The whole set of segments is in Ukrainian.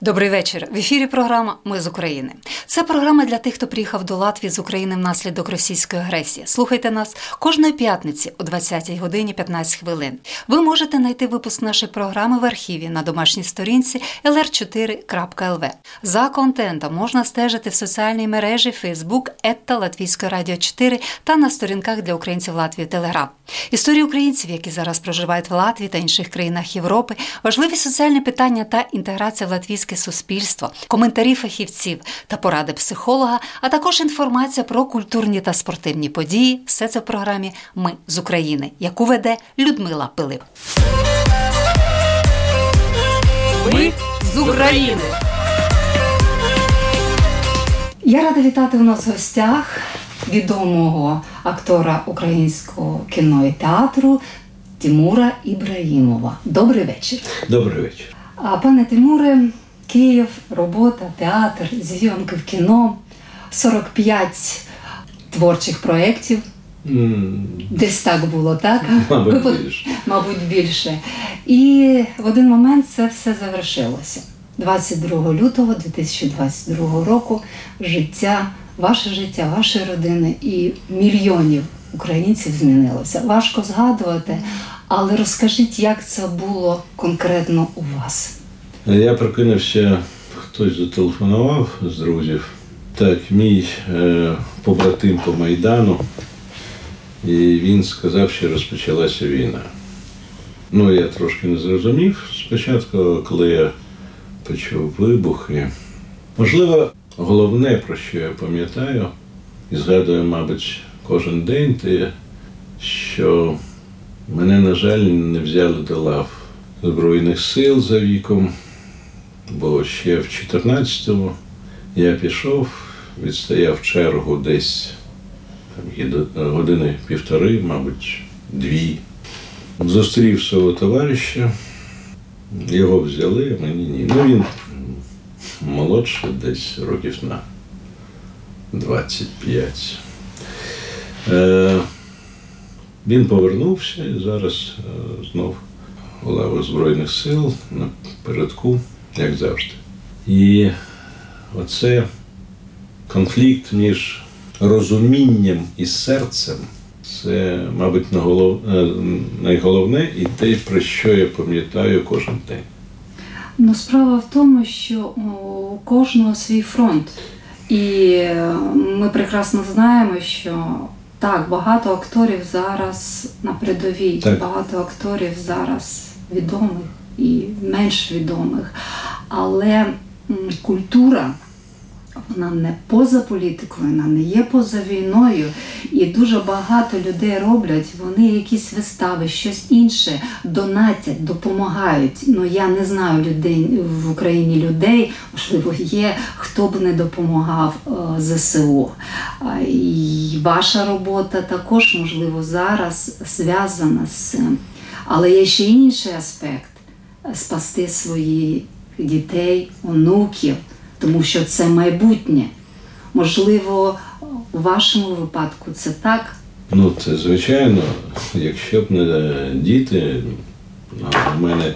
Добрий вечір. В ефірі програма Ми з України. Це програма для тих, хто приїхав до Латвії з України внаслідок російської агресії. Слухайте нас кожної п'ятниці о 20 годині 15 хвилин. Ви можете знайти випуск нашої програми в архіві на домашній сторінці lr4.lv. За контентом можна стежити в соціальній мережі Facebook ета Латвійської радіо 4 та на сторінках для українців Латвії Телеграф. Історії українців, які зараз проживають в Латвії та інших країнах Європи, важливі соціальні питання та інтеграція в латвійське суспільство, коментарі фахівців та поради психолога, а також інформація про культурні та спортивні події. Все це в програмі Ми з України, яку веде Людмила Пилип. Ми з України. Я рада вітати у нас в гостях відомого актора українського кіно і театру Тимура Ібраїмова. Добрий вечір. Добрий вечір. А пане Тимуре, Київ, робота, театр, зйомки в кіно, 45 творчих проєктів. Mm. Десь так було, так? Мабуть, більше. Мабуть, більше. І в один момент це все завершилося. 22 лютого 2022 року життя, ваше життя, вашої родини і мільйонів українців змінилося. Важко згадувати, але розкажіть, як це було конкретно у вас. Я прокинувся, хтось зателефонував з друзів. Так, мій е, побратим по Майдану, і він сказав, що розпочалася війна. Ну, я трошки не зрозумів спочатку, коли я почув вибухи. Можливо, головне, про що я пам'ятаю, і згадую, мабуть, кожен день, те, що мене, на жаль, не взяли до лав Збройних сил за віком, бо ще в 14-му я пішов, відстояв чергу десь там, години півтори, мабуть, дві. Зустрів свого товариша, його взяли, а мені ні. Ну він молодший, десь років на 25. Е, він повернувся і зараз е, знов у лаву Збройних сил напередку, як завжди. І оце конфлікт між розумінням і серцем це, мабуть, найголовне і те, про що я пам'ятаю кожен день. Ну, справа в тому, що у кожного свій фронт. І ми прекрасно знаємо, що так, багато акторів зараз на передовій, так. багато акторів зараз відомих і менш відомих. Але культура вона не поза політикою, вона не є поза війною. І дуже багато людей роблять, вони якісь вистави, щось інше донатять, допомагають. Ну я не знаю людей в Україні людей, можливо, є, хто б не допомагав ЗСУ. І ваша робота також, можливо, зараз зв'язана з цим. Але є ще інший аспект спасти своїх дітей, онуків тому що це майбутнє. Можливо, у вашому випадку це так? Ну, це звичайно, якщо б не діти, у мене,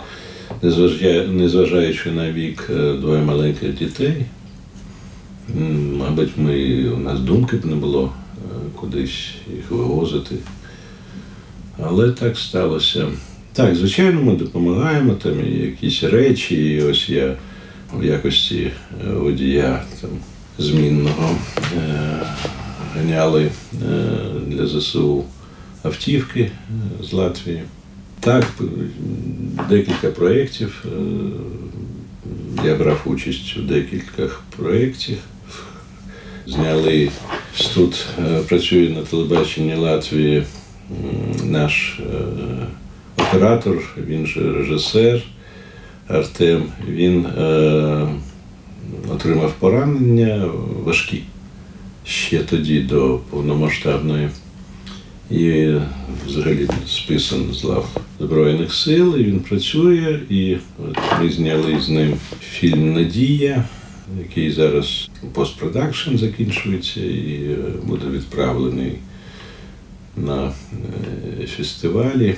незважаючи на вік двоє маленьких дітей, мабуть, ми, у нас думки б не було кудись їх вивозити. Але так сталося. Так, звичайно, ми допомагаємо там і якісь речі, і ось я в якості водія там, змінного ганяли для ЗСУ автівки з Латвії. Так, декілька проєктів. Я брав участь у декількох проєктів. Зняли тут, працює на телебаченні Латвії наш оператор, він же режисер. Артем, він е, отримав поранення важкі ще тоді до повномасштабної і взагалі списан з лав Збройних сил, і він працює. І от ми зняли з ним фільм Надія, який зараз постпродакшн закінчується і е, буде відправлений на е, фестивалі.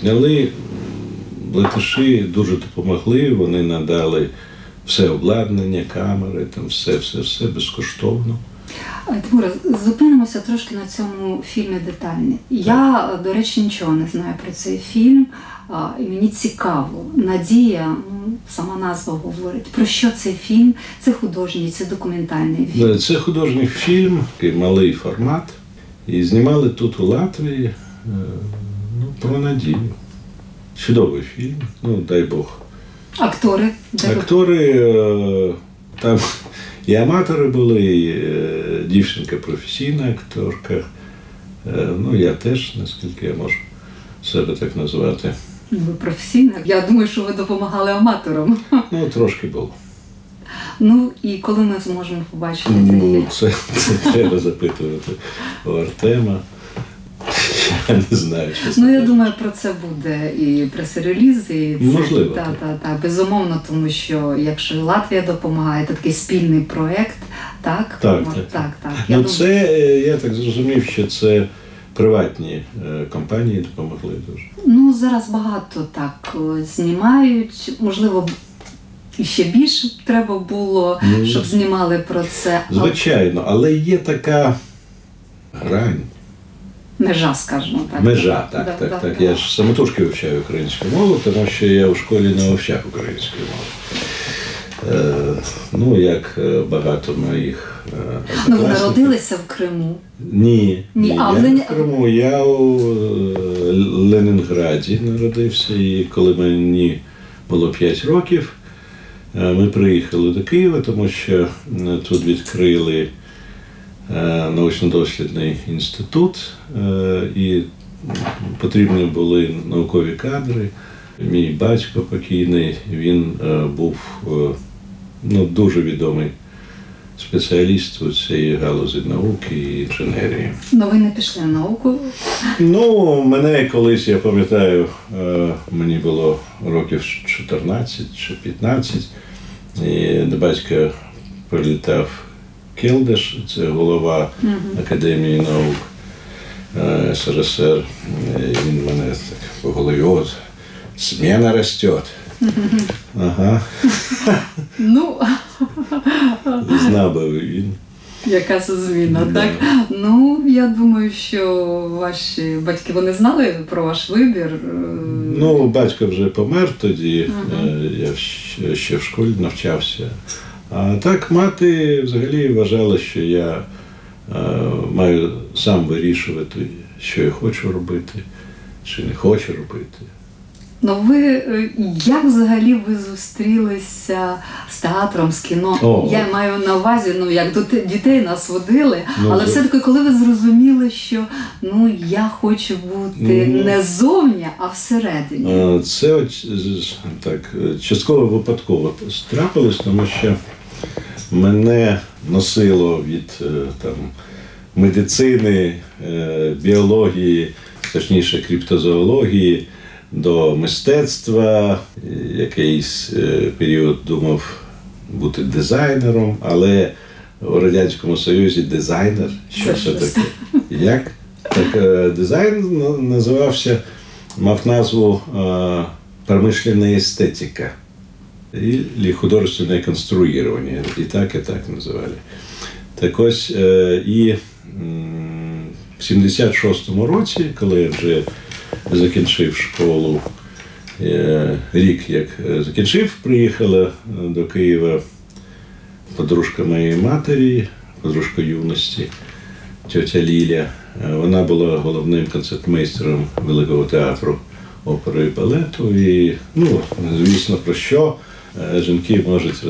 Зняли латиші дуже допомогли. Вони надали все обладнання, камери, там все, все, все безкоштовно. Тимура, зупинимося трошки на цьому фільмі детально. Я, до речі, нічого не знаю про цей фільм, і мені цікаво. Надія, ну, сама назва говорить. Про що цей фільм? Це художній, це документальний фільм. Це художній фільм, такий малий формат. І знімали тут у Латвії е, ну, про надію. Чудовий фільм, ну дай Бог. Актори, Актори е, там і аматори були, і е, дівчинка професійна акторка. Ну, я теж, наскільки я можу себе так назвати. Ну, ви професійна. Я думаю, що ви допомагали аматорам. Ну, трошки було. Ну і коли ми зможемо побачити цей Ну, це, це треба запитувати у Артема. Я не знаю, чесно. Ну, я думаю, про це буде і прес-реліз, і це Можливо, та, так. та, та, безумовно, тому що якщо Латвія допомагає, то такий спільний проєкт, так? Так, так, так, так. Я Ну, думаю, це я так зрозумів, що це приватні е, компанії допомогли дуже. ну зараз багато так е, знімають, можливо. І ще більше треба було, Ну, щоб знімали про це. Звичайно, але є така грань, Межа, скажімо так. межа, так, Да, так, да, так. да. Я ж самотужки вивчаю українську мову, тому що я у школі не вивчав українську мову. Е, ну, як е, багато моїх е, Ну, ви народилися в Криму. Ні, Ні, ні, а я не в Криму. Я у е, Ленінграді народився, і коли мені було 5 років, ми приїхали до Києва, тому що е, тут відкрили е, научно-дослідний інститут, е, і потрібні були наукові кадри. Мій батько покійний, він е, був е, ну, дуже відомий спеціаліст у цій галузі науки і інженерії. Ну ви не пішли в науку. Ну, мене колись, я пам'ятаю, е, мені було років 14 чи 15, і до батька прилітав Келдеш, це голова Академії наук е, СРСР. І Він мене так по голові, от, зміна росте. Ага, Ну, знав він. яка це зміна, Да. так? Ну, я думаю, що ваші батьки вони знали про ваш вибір. е, Ну, батько вже помер тоді, е, я ще- ще в школі навчався. А так мати взагалі вважала, що я е, маю сам вирішувати, що я хочу робити, чи не хочу робити. Ну ви е, як взагалі ви зустрілися з театром, з кіно? О. Я маю на увазі, ну як до дітей нас водили, Ну, але все-таки, коли ви зрозуміли, що ну я хочу бути Ну. не ззовні, а всередині. Е, Це так, е, частково випадково трапилось, тому що мене носило від там, медицини, біології, точніше криптозоології до мистецтва. Якийсь е, період думав бути дизайнером, але у Радянському Союзі дизайнер, що Це таке? Як? Так е, дизайн називався, мав назву е, промишленная естетика или художественное конструирование. І так, і так називали. Так ось, і в 76-му році, коли я вже закінчив школу, е, рік як е, закінчив, приїхала е, до Києва подружка моєї матері, подружка юності, тетя Ліля. Вона була головним концертмейстером Великого театру опери і балету. І, ну, звісно, про що жінки можуть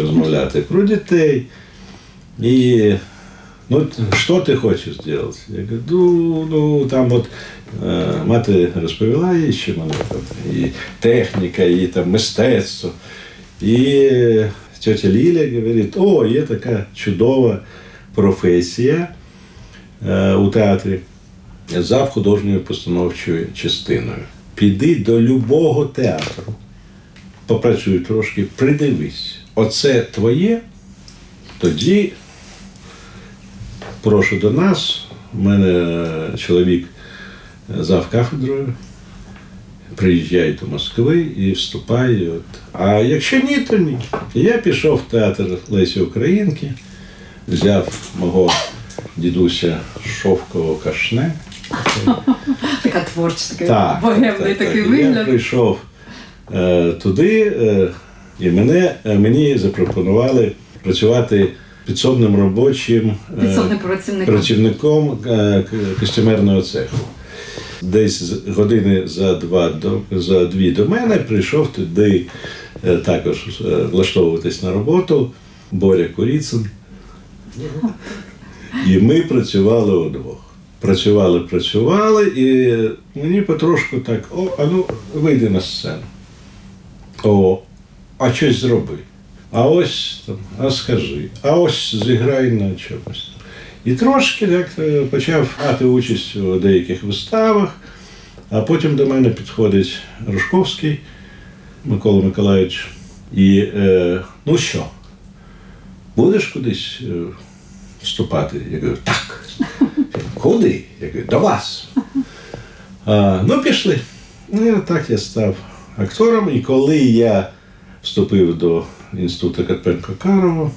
розмовляти про дітей. І ну, що ти хочеш зробити? Я кажу, ну, ну там от е, мати розповіла їй, що мене там і техніка, і там мистецтво. І тетя Ліля говорить, о, є така чудова професія е, у театрі зав художньою постановчою частиною. піди до любого театру, попрацюй трошки, придивись. Оце твоє, тоді прошу до нас. У мене чоловік зав кафедрою. Приїжджай до Москви і вступай. От. А якщо ні, то ні. Я пішов в театр Лесі Українки, взяв мого дідуся шовкового кашне. Така творча, такий Так, богемний так, такий так. вигляд. Я прийшов е, туди, е, і мене, е, мені запропонували працювати підсобним робочим е, Підсобним працівником. працівником е, костюмерного цеху. Десь години за два до за дві до мене прийшов туди е, також влаштовуватись на роботу Боря Куріцин. І ми працювали удвох. Працювали, працювали, і мені потрошку так: о, а ну вийди на сцену. О, а щось зроби. А ось там, а скажи, а ось зіграй на чомусь. І трошки так е, почав брати участь у деяких виставах, а потім до мене підходить Рушковський Микола Миколаївич. І е, ну що, будеш кудись е, вступати? Я кажу, так. Куди? Я кажу, до вас. А, ну, пішли. Ну, так я став актором. І коли я вступив до інституту Карпенко Карова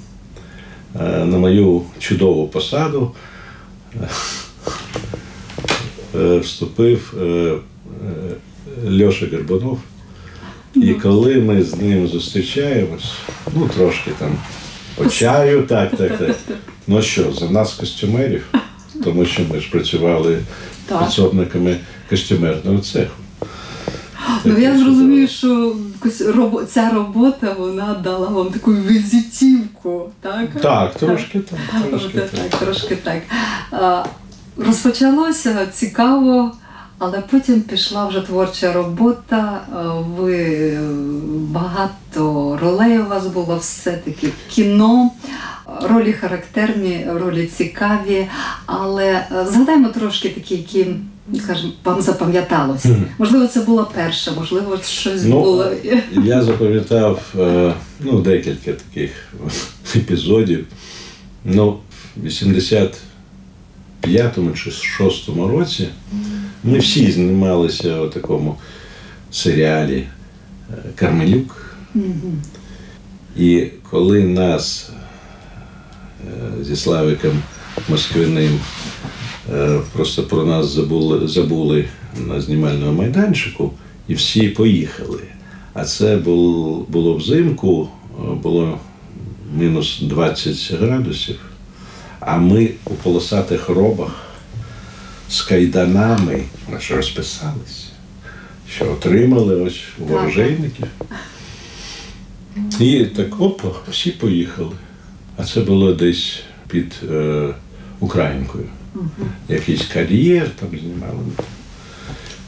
е, на мою чудову посаду, е, вступив е, е, Льоша Горбунов. І коли ми з ним зустрічаємось, ну трошки там по чаю, так, так, так. Ну що, за нас костюмерів, тому що ми ж працювали підсобниками костюмерного цеху. Ну я зрозумію, що ця робота вона дала вам таку візитівку, так? Так, трошки так, трошки так. так, трошки так. Розпочалося цікаво, але потім пішла вже творча робота. Ви е, багато ролей у вас було все-таки кіно. Ролі характерні, ролі цікаві, але е, згадаємо трошки такі, які, вам запам'яталося. Можливо, це була перша, можливо, щось Ну, було. Я запам'ятав е, ну, декілька таких епізодів. Ну, в 85-му чи 6-му році ми всі знімалися у такому серіалі е, Кармелюк. І коли нас е, зі Славиком Москвиним просто про нас забули, забули на знімальному майданчику, і всі поїхали. А це було, було взимку, е, було мінус 20 градусів. А ми у полосатих робах з кайданами ми ж розписалися, що отримали ось ворожейників. І так опа, всі поїхали. А це було десь під е, Українкою. Якийсь кар'єр там знімали.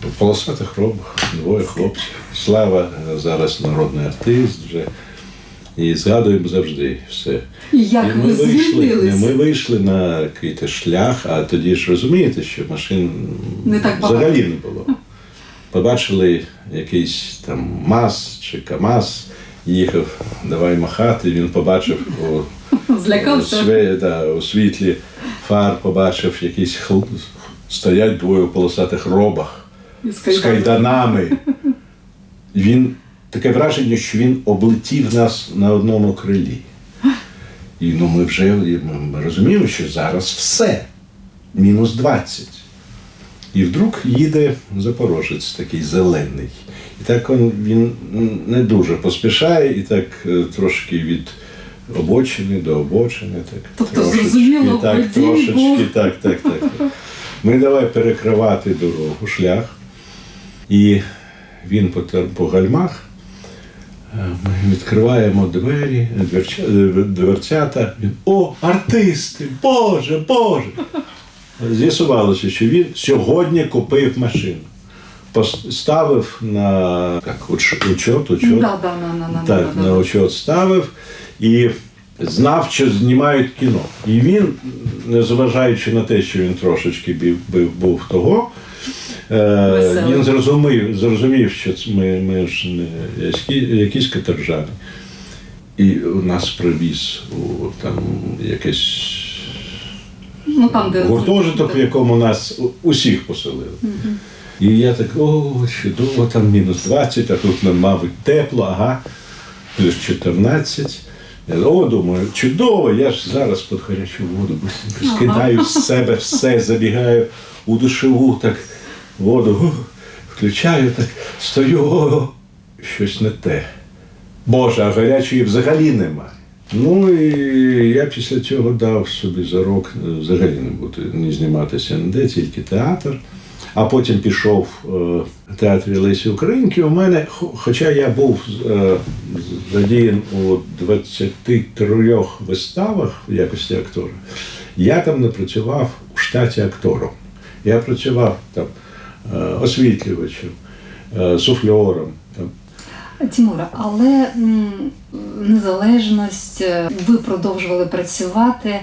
У полосатих робах двоє хлопців. Слава зараз народний артист вже. І згадуємо завжди все. І як І ви вийшли, ми вийшли на якийсь шлях, а тоді ж розумієте, що машин Не так взагалі не було. Побачили якийсь там МАЗ чи КАМАЗ, їхав, давай махати, він побачив у, Злякався. све- да, у світлі фар, побачив якісь хл... стоять двоє у полосатих робах з кайданами. Він таке враження, що він облетів нас на одному крилі. І ну, ми вже ми, ми розуміємо, що зараз все. Мінус 20. І вдруг їде запорожець такий зелений. І так он, він не дуже поспішає, і так трошки від обочини до обочини. Так, Тобто, трошечки, зрозуміло, так, водій трошечки, був. так, так, так, так. Ми давай перекривати дорогу, шлях. І він по, по гальмах. е, Ми відкриваємо двері, дверця, е, дверцята. Він, О, артисти! Боже, Боже! З'ясувалося, що він сьогодні купив машину. Поставив на як, учет, учет. Да, да, на, на, на, Так, на, на на. учет ставив і знав, що знімають кіно. І він, незважаючи на те, що він трошечки був того, Е, Веселий. він зрозумів, зрозумів, що ми, ми ж не якісь каторжани. І у нас привіз у там якесь Ну там, де гуртожиток, в якому нас усіх поселили. І я так, о, чудово, там мінус 20, а тут, нам, мабуть, тепло, ага, плюс 14. Я, О, думаю, чудово, я ж зараз під гарячу воду скидаю з себе все, забігаю у душеву, так воду включаю, так стою, о, щось не те. Боже, а гарячої взагалі немає. Ну і я після цього дав собі зарок е, взагалі не бути, не зніматися ніде, тільки театр. А потім пішов е, в театрі Лесі Українки. У мене, хоча я був е, задіян у 23 виставах в якості актора, я там не працював у штаті актором. Я працював там е, освітлювачем, е, суфльором. Тимура, але незалежність, е, ви продовжували працювати.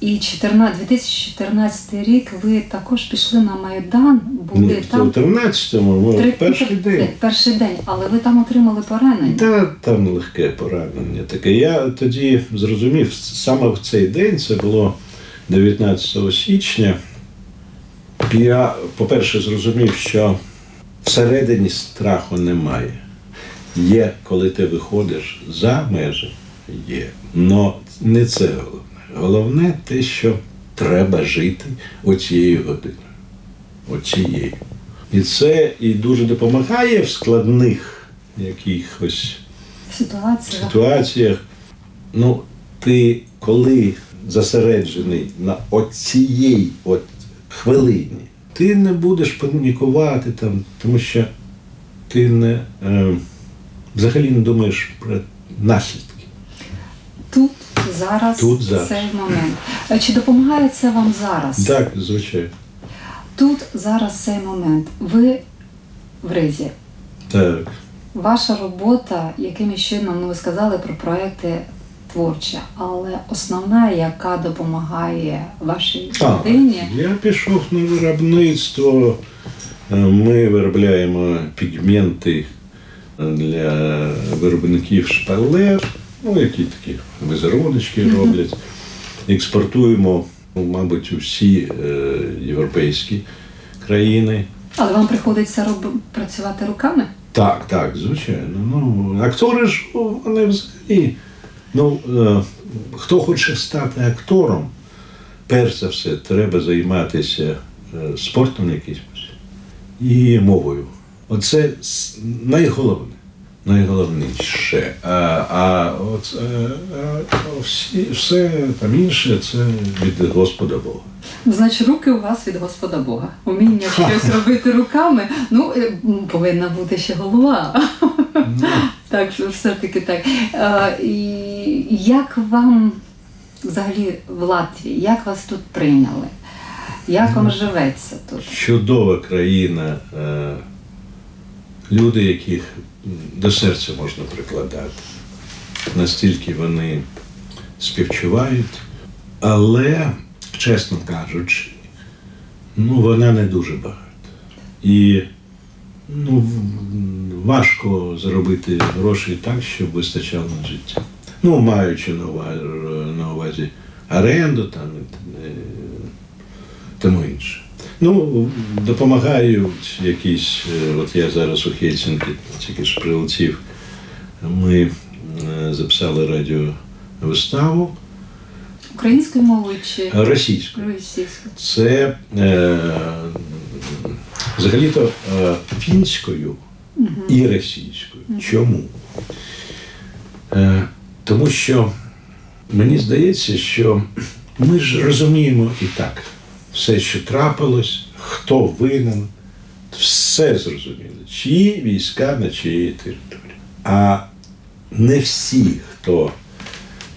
І 14, 2014 рік ви також пішли на Майдан, були Ні, в там 14-му, ми три- перший день. Перший день, але ви там отримали поранення. Та там легке поранення таке. Я тоді зрозумів, саме в цей день, це було 19 січня. Я, по-перше, зрозумів, що всередині страху немає. Є, коли ти виходиш за межі, є. Но не це головне. Головне те, що треба жити оцією годиною. Оцією. І це і дуже допомагає в складних якихось Ситуація. ситуаціях. Ну, ти коли зосереджений на оцієї от хвилині, ти не будеш панікувати там, тому що ти не е, взагалі не думаєш про наслідки. Тут зараз Тут, зараз. цей момент. Е, Чи допомагає це вам зараз? Так, звичайно. Тут зараз цей момент. Ви в ризі. Так. Ваша робота, якимось чином, ну ви сказали про проекти творчі, але основна, яка допомагає вашій А, людині, я пішов на виробництво. Е, Ми виробляємо пігменти для виробників шпалер, ну, які такі визеруночки роблять. Експортуємо, ну, мабуть, у всі е, європейські країни. але вам приходиться роб... працювати руками? Так, так, звичайно. Ну, актори ж вони взагалі. Ну, е, хто хоче стати актором, перш за все, треба займатися е, спортом якимось і мовою. Оце найголовне. Найголовніше. А, а, от, е, а всі, все там інше це від Господа Бога. Значить, руки у вас від Господа Бога. Уміння щось робити руками. Ну, е, повинна бути ще голова. Так, що все-таки так. Е, І як вам взагалі в Латвії, як вас тут прийняли? Як вам живеться тут? чудова країна, е, люди, яких до серця можна прикладати. Настільки вони співчувають, але, чесно кажучи, ну, вона не дуже багата. І ну, важко заробити гроші так, щоб вистачало на життя. Ну, маючи на увазі, оренду там, е, тому інше. Ну, допомагають якісь, е, от я зараз у Хельсінкі тільки ж прилетів, ми е, записали радіовиставу Українською мовою чи російською. російською? Це е, взагалі-то е, фінською і російською. Чому? Е, тому що мені здається, що ми ж розуміємо і так все, що трапилось, хто винен, все зрозуміло, чиї війська на чиїй території. А не всі, хто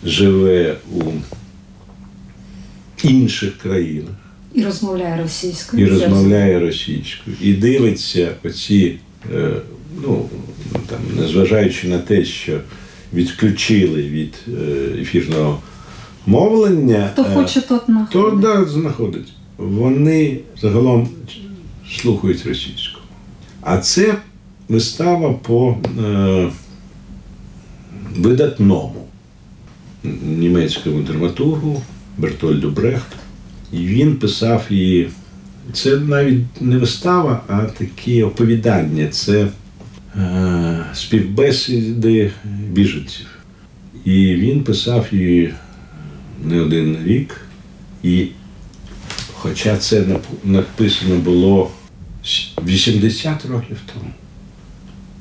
живе у інших країнах І розмовляє російською. і розмовляє російською, і дивиться оці, е, ну там, незважаючи на те, що відключили від е, ефірного мовлення, Хто е, хоче, тот то да, знаходить. Вони загалом слухають російську. А це вистава по е, видатному німецькому драматургу Бертольду Брехт. І він писав її. Це навіть не вистава, а такі оповідання. Це е, співбесіди біженців. І він писав її не один рік. І хоча це написано було 80 років тому,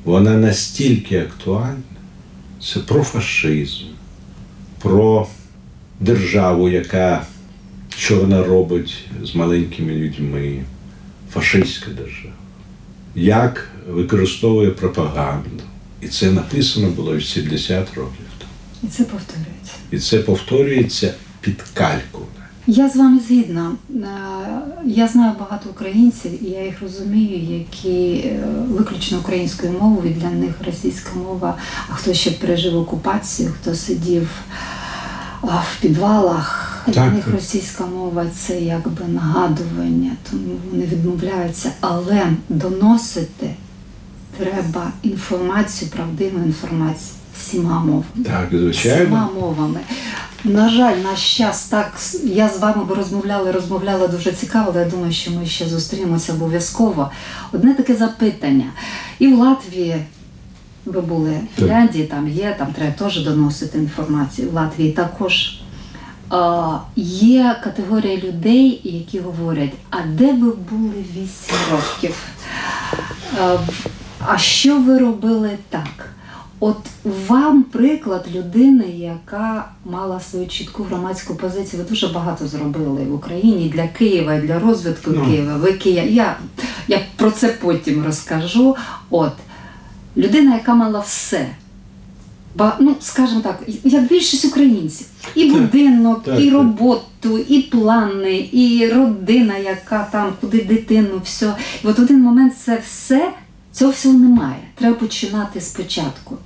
вона настільки актуальна, це про фашизм, про державу, яка що вона робить з маленькими людьми, фашистська держава, як використовує пропаганду. І це написано було 80 років тому. І це повторюється. І це повторюється під кальку. Я з вами згідна. Е, Я знаю багато українців, і я їх розумію, які е, виключно українською мовою, для них російська мова, а хто ще пережив окупацію, хто сидів в підвалах. Для них російська мова це якби нагадування, тому вони відмовляються. Але доносити треба інформацію, правдиву інформацію всіма мовами. Так, Всіма мовами. На жаль, наш час так. Я з вами би розмовляла, розмовляла дуже цікаво, але я думаю, що ми ще зустрінемося обов'язково. Одне таке запитання. І в Латвії ви були, в Фінляндії там є, там треба теж доносити інформацію. В Латвії також. А, є категорія людей, які говорять, а де ви були 8 років? А, а що ви робили так? От вам приклад людини, яка мала свою чітку громадську позицію. Ви дуже багато зробили в Україні для Києва, для розвитку Ну. Києва. Ви Київ. Я, я про це потім розкажу. От людина, яка мала все. Ба, ну, скажімо так, як більшість українців. І будинок, так, і роботу, і плани, і родина, яка там, куди дитину, все. І от в один момент це все, цього всього немає. Треба починати спочатку.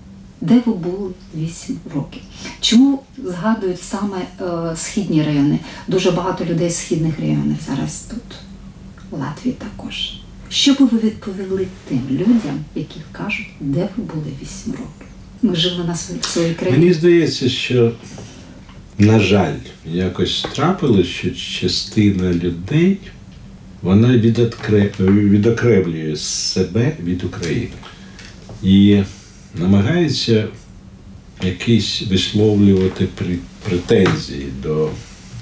Де ви були 8 років? Чому згадують саме е, східні райони? Дуже багато людей з східних районів зараз тут, в Латвії також. Що би ви відповіли тим людям, які кажуть, де ви були 8 років? Ми жили на своїй, своїй країні. Мені здається, що, на жаль, якось трапилось, що частина людей вона відокре- відокремлює себе від України і намагається якісь висловлювати претензії до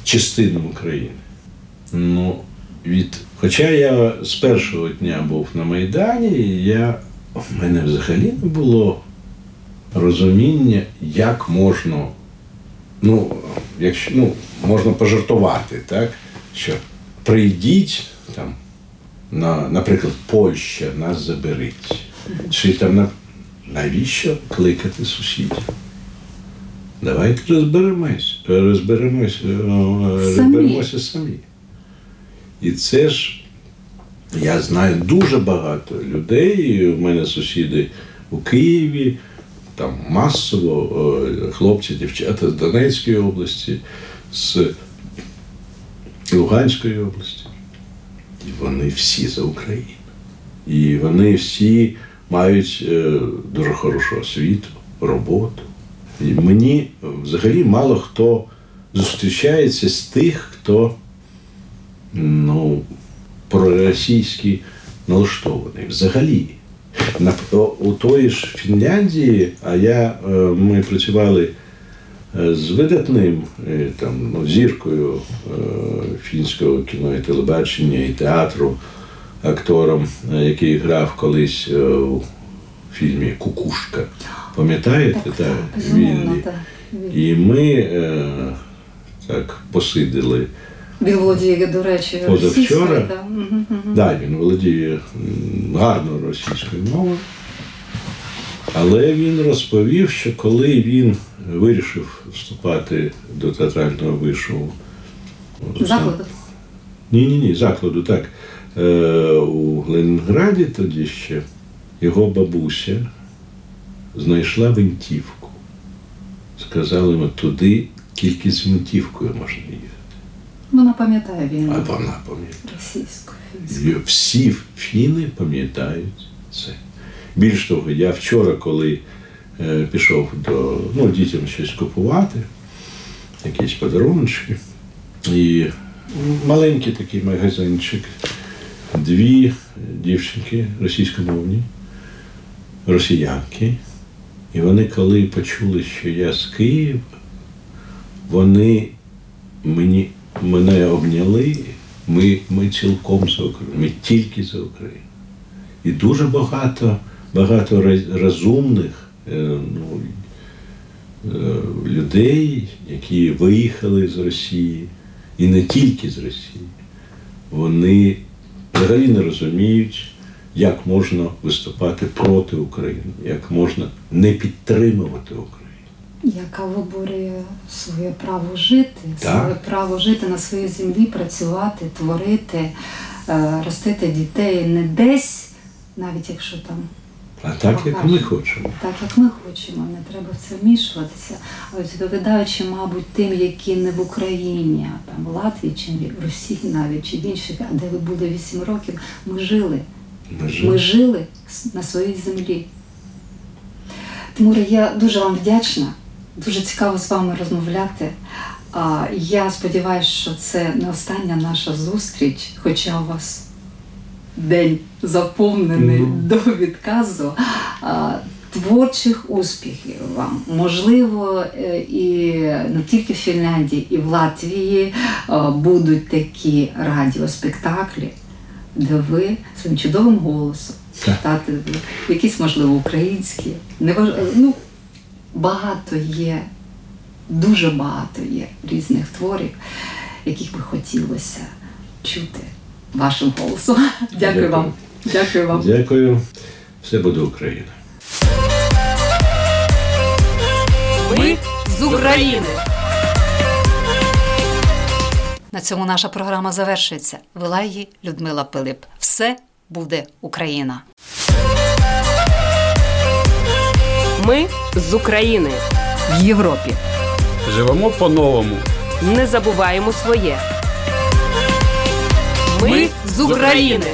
частини України. Ну, від... Хоча я з першого дня був на Майдані, я... в мене взагалі не було розуміння, як можна, ну, якщо ну, можна пожартувати, так? Що прийдіть там, на, наприклад, Польща нас заберіть. Чи там навіщо кликати сусідів? Давайте розберемось, розберемось, е, розберемося самі. І це ж я знаю дуже багато людей. У мене сусіди у Києві, там масово е, хлопці, дівчата з Донецької області, з Луганської області. І вони всі за Україну. І вони всі мають е, дуже хорошу освіту, роботу. І мені взагалі мало хто зустрічається з тих, хто ну, проросійський налаштований. Взагалі. На, у тої ж Фінляндії, а я, е, ми працювали е, з видатним там, ну, зіркою фінського кіно і телебачення і театру, актором, е, який грав колись е, у фільмі Кукушка. Пам'ятаєте? Так, безумовно, Віллі. так. І ми е, так посиділи. Він володіє, до речі, Позавчора? російською, да. Так, він володіє гарно російською мовою. Але він розповів, що коли він вирішив вступати до театрального вишу Закладу. Ні, ні, ні, закладу, так. Е, у Ленінграді тоді ще його бабуся знайшла винтівку. Сказали йому, туди тільки з винтівкою можна їхати. Вона пам'ятає А війну вона пам'ятає. російську. Всі фіни пам'ятають це. Більш того, я вчора, коли е, пішов до ну, дітям щось купувати, якісь подарунки, і маленький такий магазинчик, дві дівчинки російськомовні, росіянки. І вони, коли почули, що я з Києва, вони мені, мене обняли. Ми, ми цілком за Україну, ми тільки за Україну. І дуже багато, багато розумних е, ну, е, людей, які виїхали з Росії, і не тільки з Росії, вони взагалі не розуміють, як можна виступати проти України, як можна не підтримувати Україну. яка виборює своє право жити, Так. своє право жити на своїй землі, працювати, творити, е, ростити дітей не десь, навіть якщо там А так, як ми хочемо. так, як ми хочемо, не треба в це вмішуватися. А відповідаючи, мабуть, тим, які не в Україні, а там в Латвії чи в Росії навіть чи в інших, а де ви були 8 років, ми жили. Ми ж- Ми жили на своїй землі. Тимуре, я дуже вам вдячна. Дуже цікаво з вами розмовляти. Я сподіваюся, що це не остання наша зустріч, хоча у вас день заповнений Ну. до відказу. А, Творчих успіхів вам. Можливо, е, і не тільки в Фінляндії, і в Латвії е, будуть такі радіоспектаклі, де ви своїм чудовим голосом читати якісь, можливо, українські. Неваж... Ну, багато є, дуже багато є різних творів, яких би хотілося чути вашим голосом. Дякую, Дякую. вам. Дякую вам. Дякую. Все буде Україна. Ми з України. На цьому наша програма завершується. Вела її Людмила Пилип. Все буде Україна. Ми з України. В Європі. Живемо по-новому. Не забуваємо своє. Ми з України.